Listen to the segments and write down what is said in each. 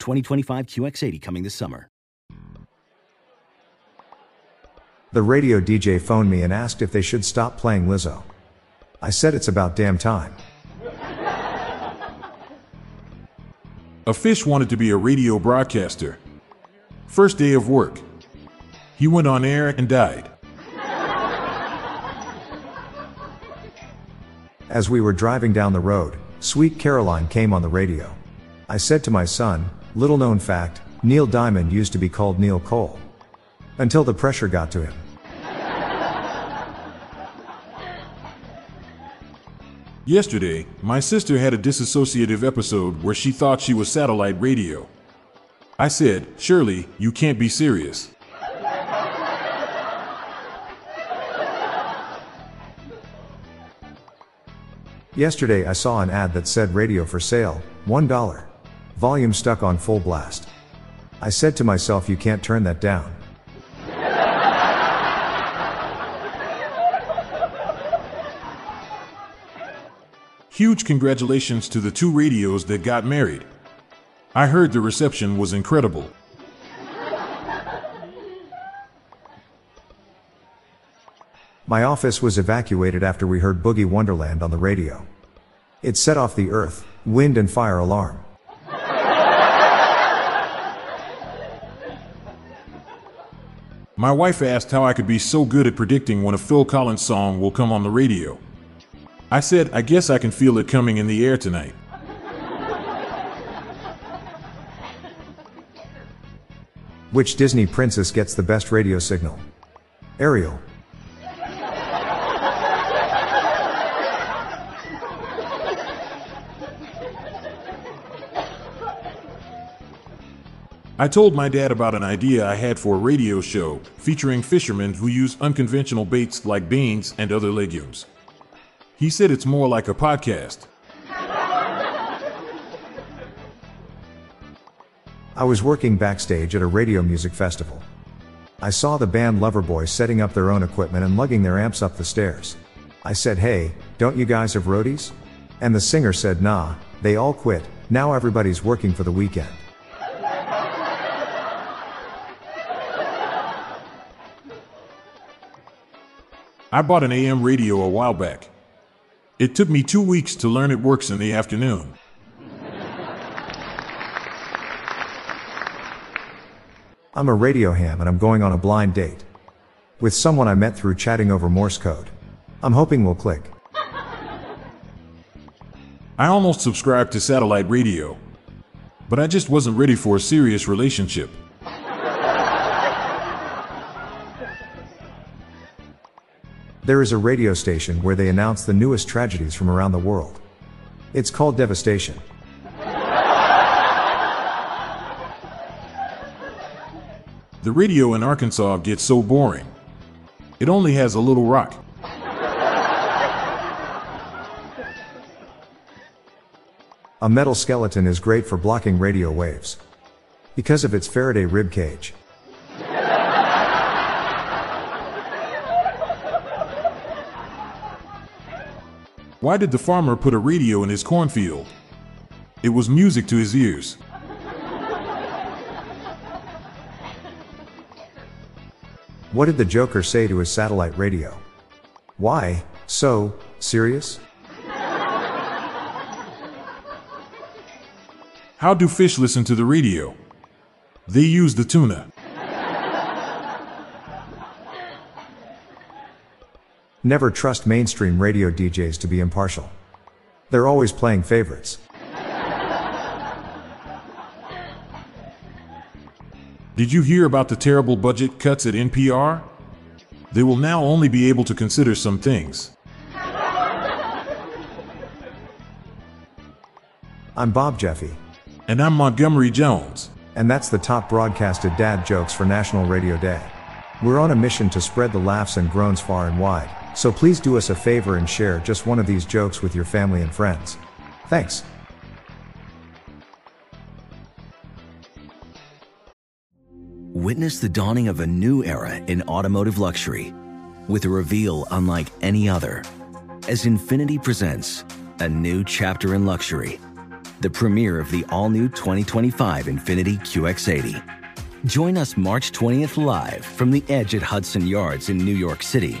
2025 QX80 coming this summer. The radio DJ phoned me and asked if they should stop playing Lizzo. I said it's about damn time. A fish wanted to be a radio broadcaster. First day of work. He went on air and died. As we were driving down the road, Sweet Caroline came on the radio. I said to my son, little known fact, Neil Diamond used to be called Neil Cole. Until the pressure got to him. Yesterday, my sister had a dissociative episode where she thought she was satellite radio. I said, Surely, you can't be serious. Yesterday I saw an ad that said radio for sale, $1. Volume stuck on full blast. I said to myself, you can't turn that down. Huge congratulations to the two radios that got married. I heard the reception was incredible. My office was evacuated after we heard Boogie Wonderland on the radio. It set off the earth, wind, and fire alarm. My wife asked how I could be so good at predicting when a Phil Collins song will come on the radio. I said, I guess I can feel it coming in the air tonight. Which Disney princess gets the best radio signal? Ariel. I told my dad about an idea I had for a radio show featuring fishermen who use unconventional baits like beans and other legumes. He said it's more like a podcast. I was working backstage at a radio music festival. I saw the band Loverboy setting up their own equipment and lugging their amps up the stairs. I said, hey, don't you guys have roadies? And the singer said, nah, they all quit, now everybody's working for the weekend. I bought an AM radio a while back. It took me two weeks to learn it works in the afternoon. I'm a radio ham and I'm going on a blind date. With someone I met through chatting over Morse code. I'm hoping we'll click. I almost subscribed to satellite radio, but I just wasn't ready for a serious relationship. There is a radio station where they announce the newest tragedies from around the world. It's called Devastation. The radio in Arkansas gets so boring. It only has a little rock. A metal skeleton is great for blocking radio waves. Because of its Faraday rib cage. Why did the farmer put a radio in his cornfield? It was music to his ears. What did the Joker say to his satellite radio? Why, so, serious? How do fish listen to the radio? They use the tuna. Never trust mainstream radio DJs to be impartial. They're always playing favorites. Did you hear about the terrible budget cuts at NPR? They will now only be able to consider some things. I'm Bob Jeffy. And I'm Montgomery Jones. And that's the top broadcasted dad jokes for National Radio Day. We're on a mission to spread the laughs and groans far and wide, so please do us a favor and share just one of these jokes with your family and friends. Thanks. Witness the dawning of a new era in automotive luxury with a reveal unlike any other as Infiniti presents a new chapter in luxury, the premiere of the all new 2025 Infiniti QX80. Join us March 20th live from the edge at Hudson Yards in New York City,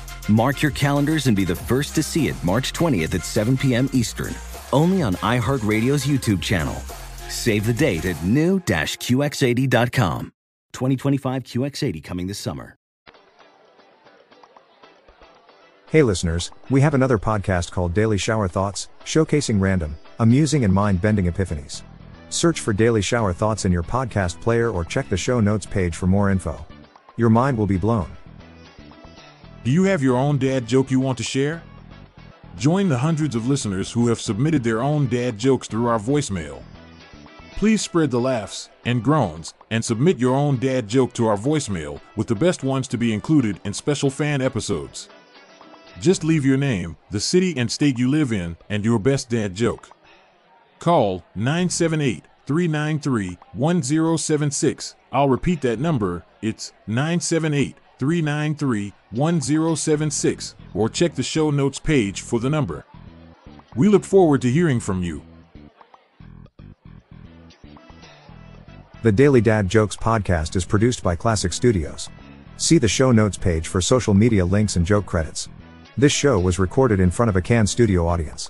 Mark your calendars and be the first to see it March 20th at 7 p.m. Eastern, only on iHeartRadio's YouTube channel. Save the date at new-QX80.com. 2025 QX80 coming this summer. Hey listeners, we have another podcast called Daily Shower Thoughts, showcasing random, amusing, and mind bending epiphanies. Search for Daily Shower Thoughts in your podcast player or check the show notes page for more info. Your mind will be blown. Do you have your own dad joke you want to share? Join the hundreds of listeners who have submitted their own dad jokes through our voicemail. Please spread the laughs and groans and submit your own dad joke to our voicemail with the best ones to be included in special fan episodes. Just leave your name, the city and state you live in, and your best dad joke. Call 978 393 1076. I'll repeat that number. It's 978 393 1076. Or check the show notes page for the number. We look forward to hearing from you. The Daily Dad Jokes podcast is produced by Classic Studios. See the show notes page for social media links and joke credits. This show was recorded in front of a Can Studio audience.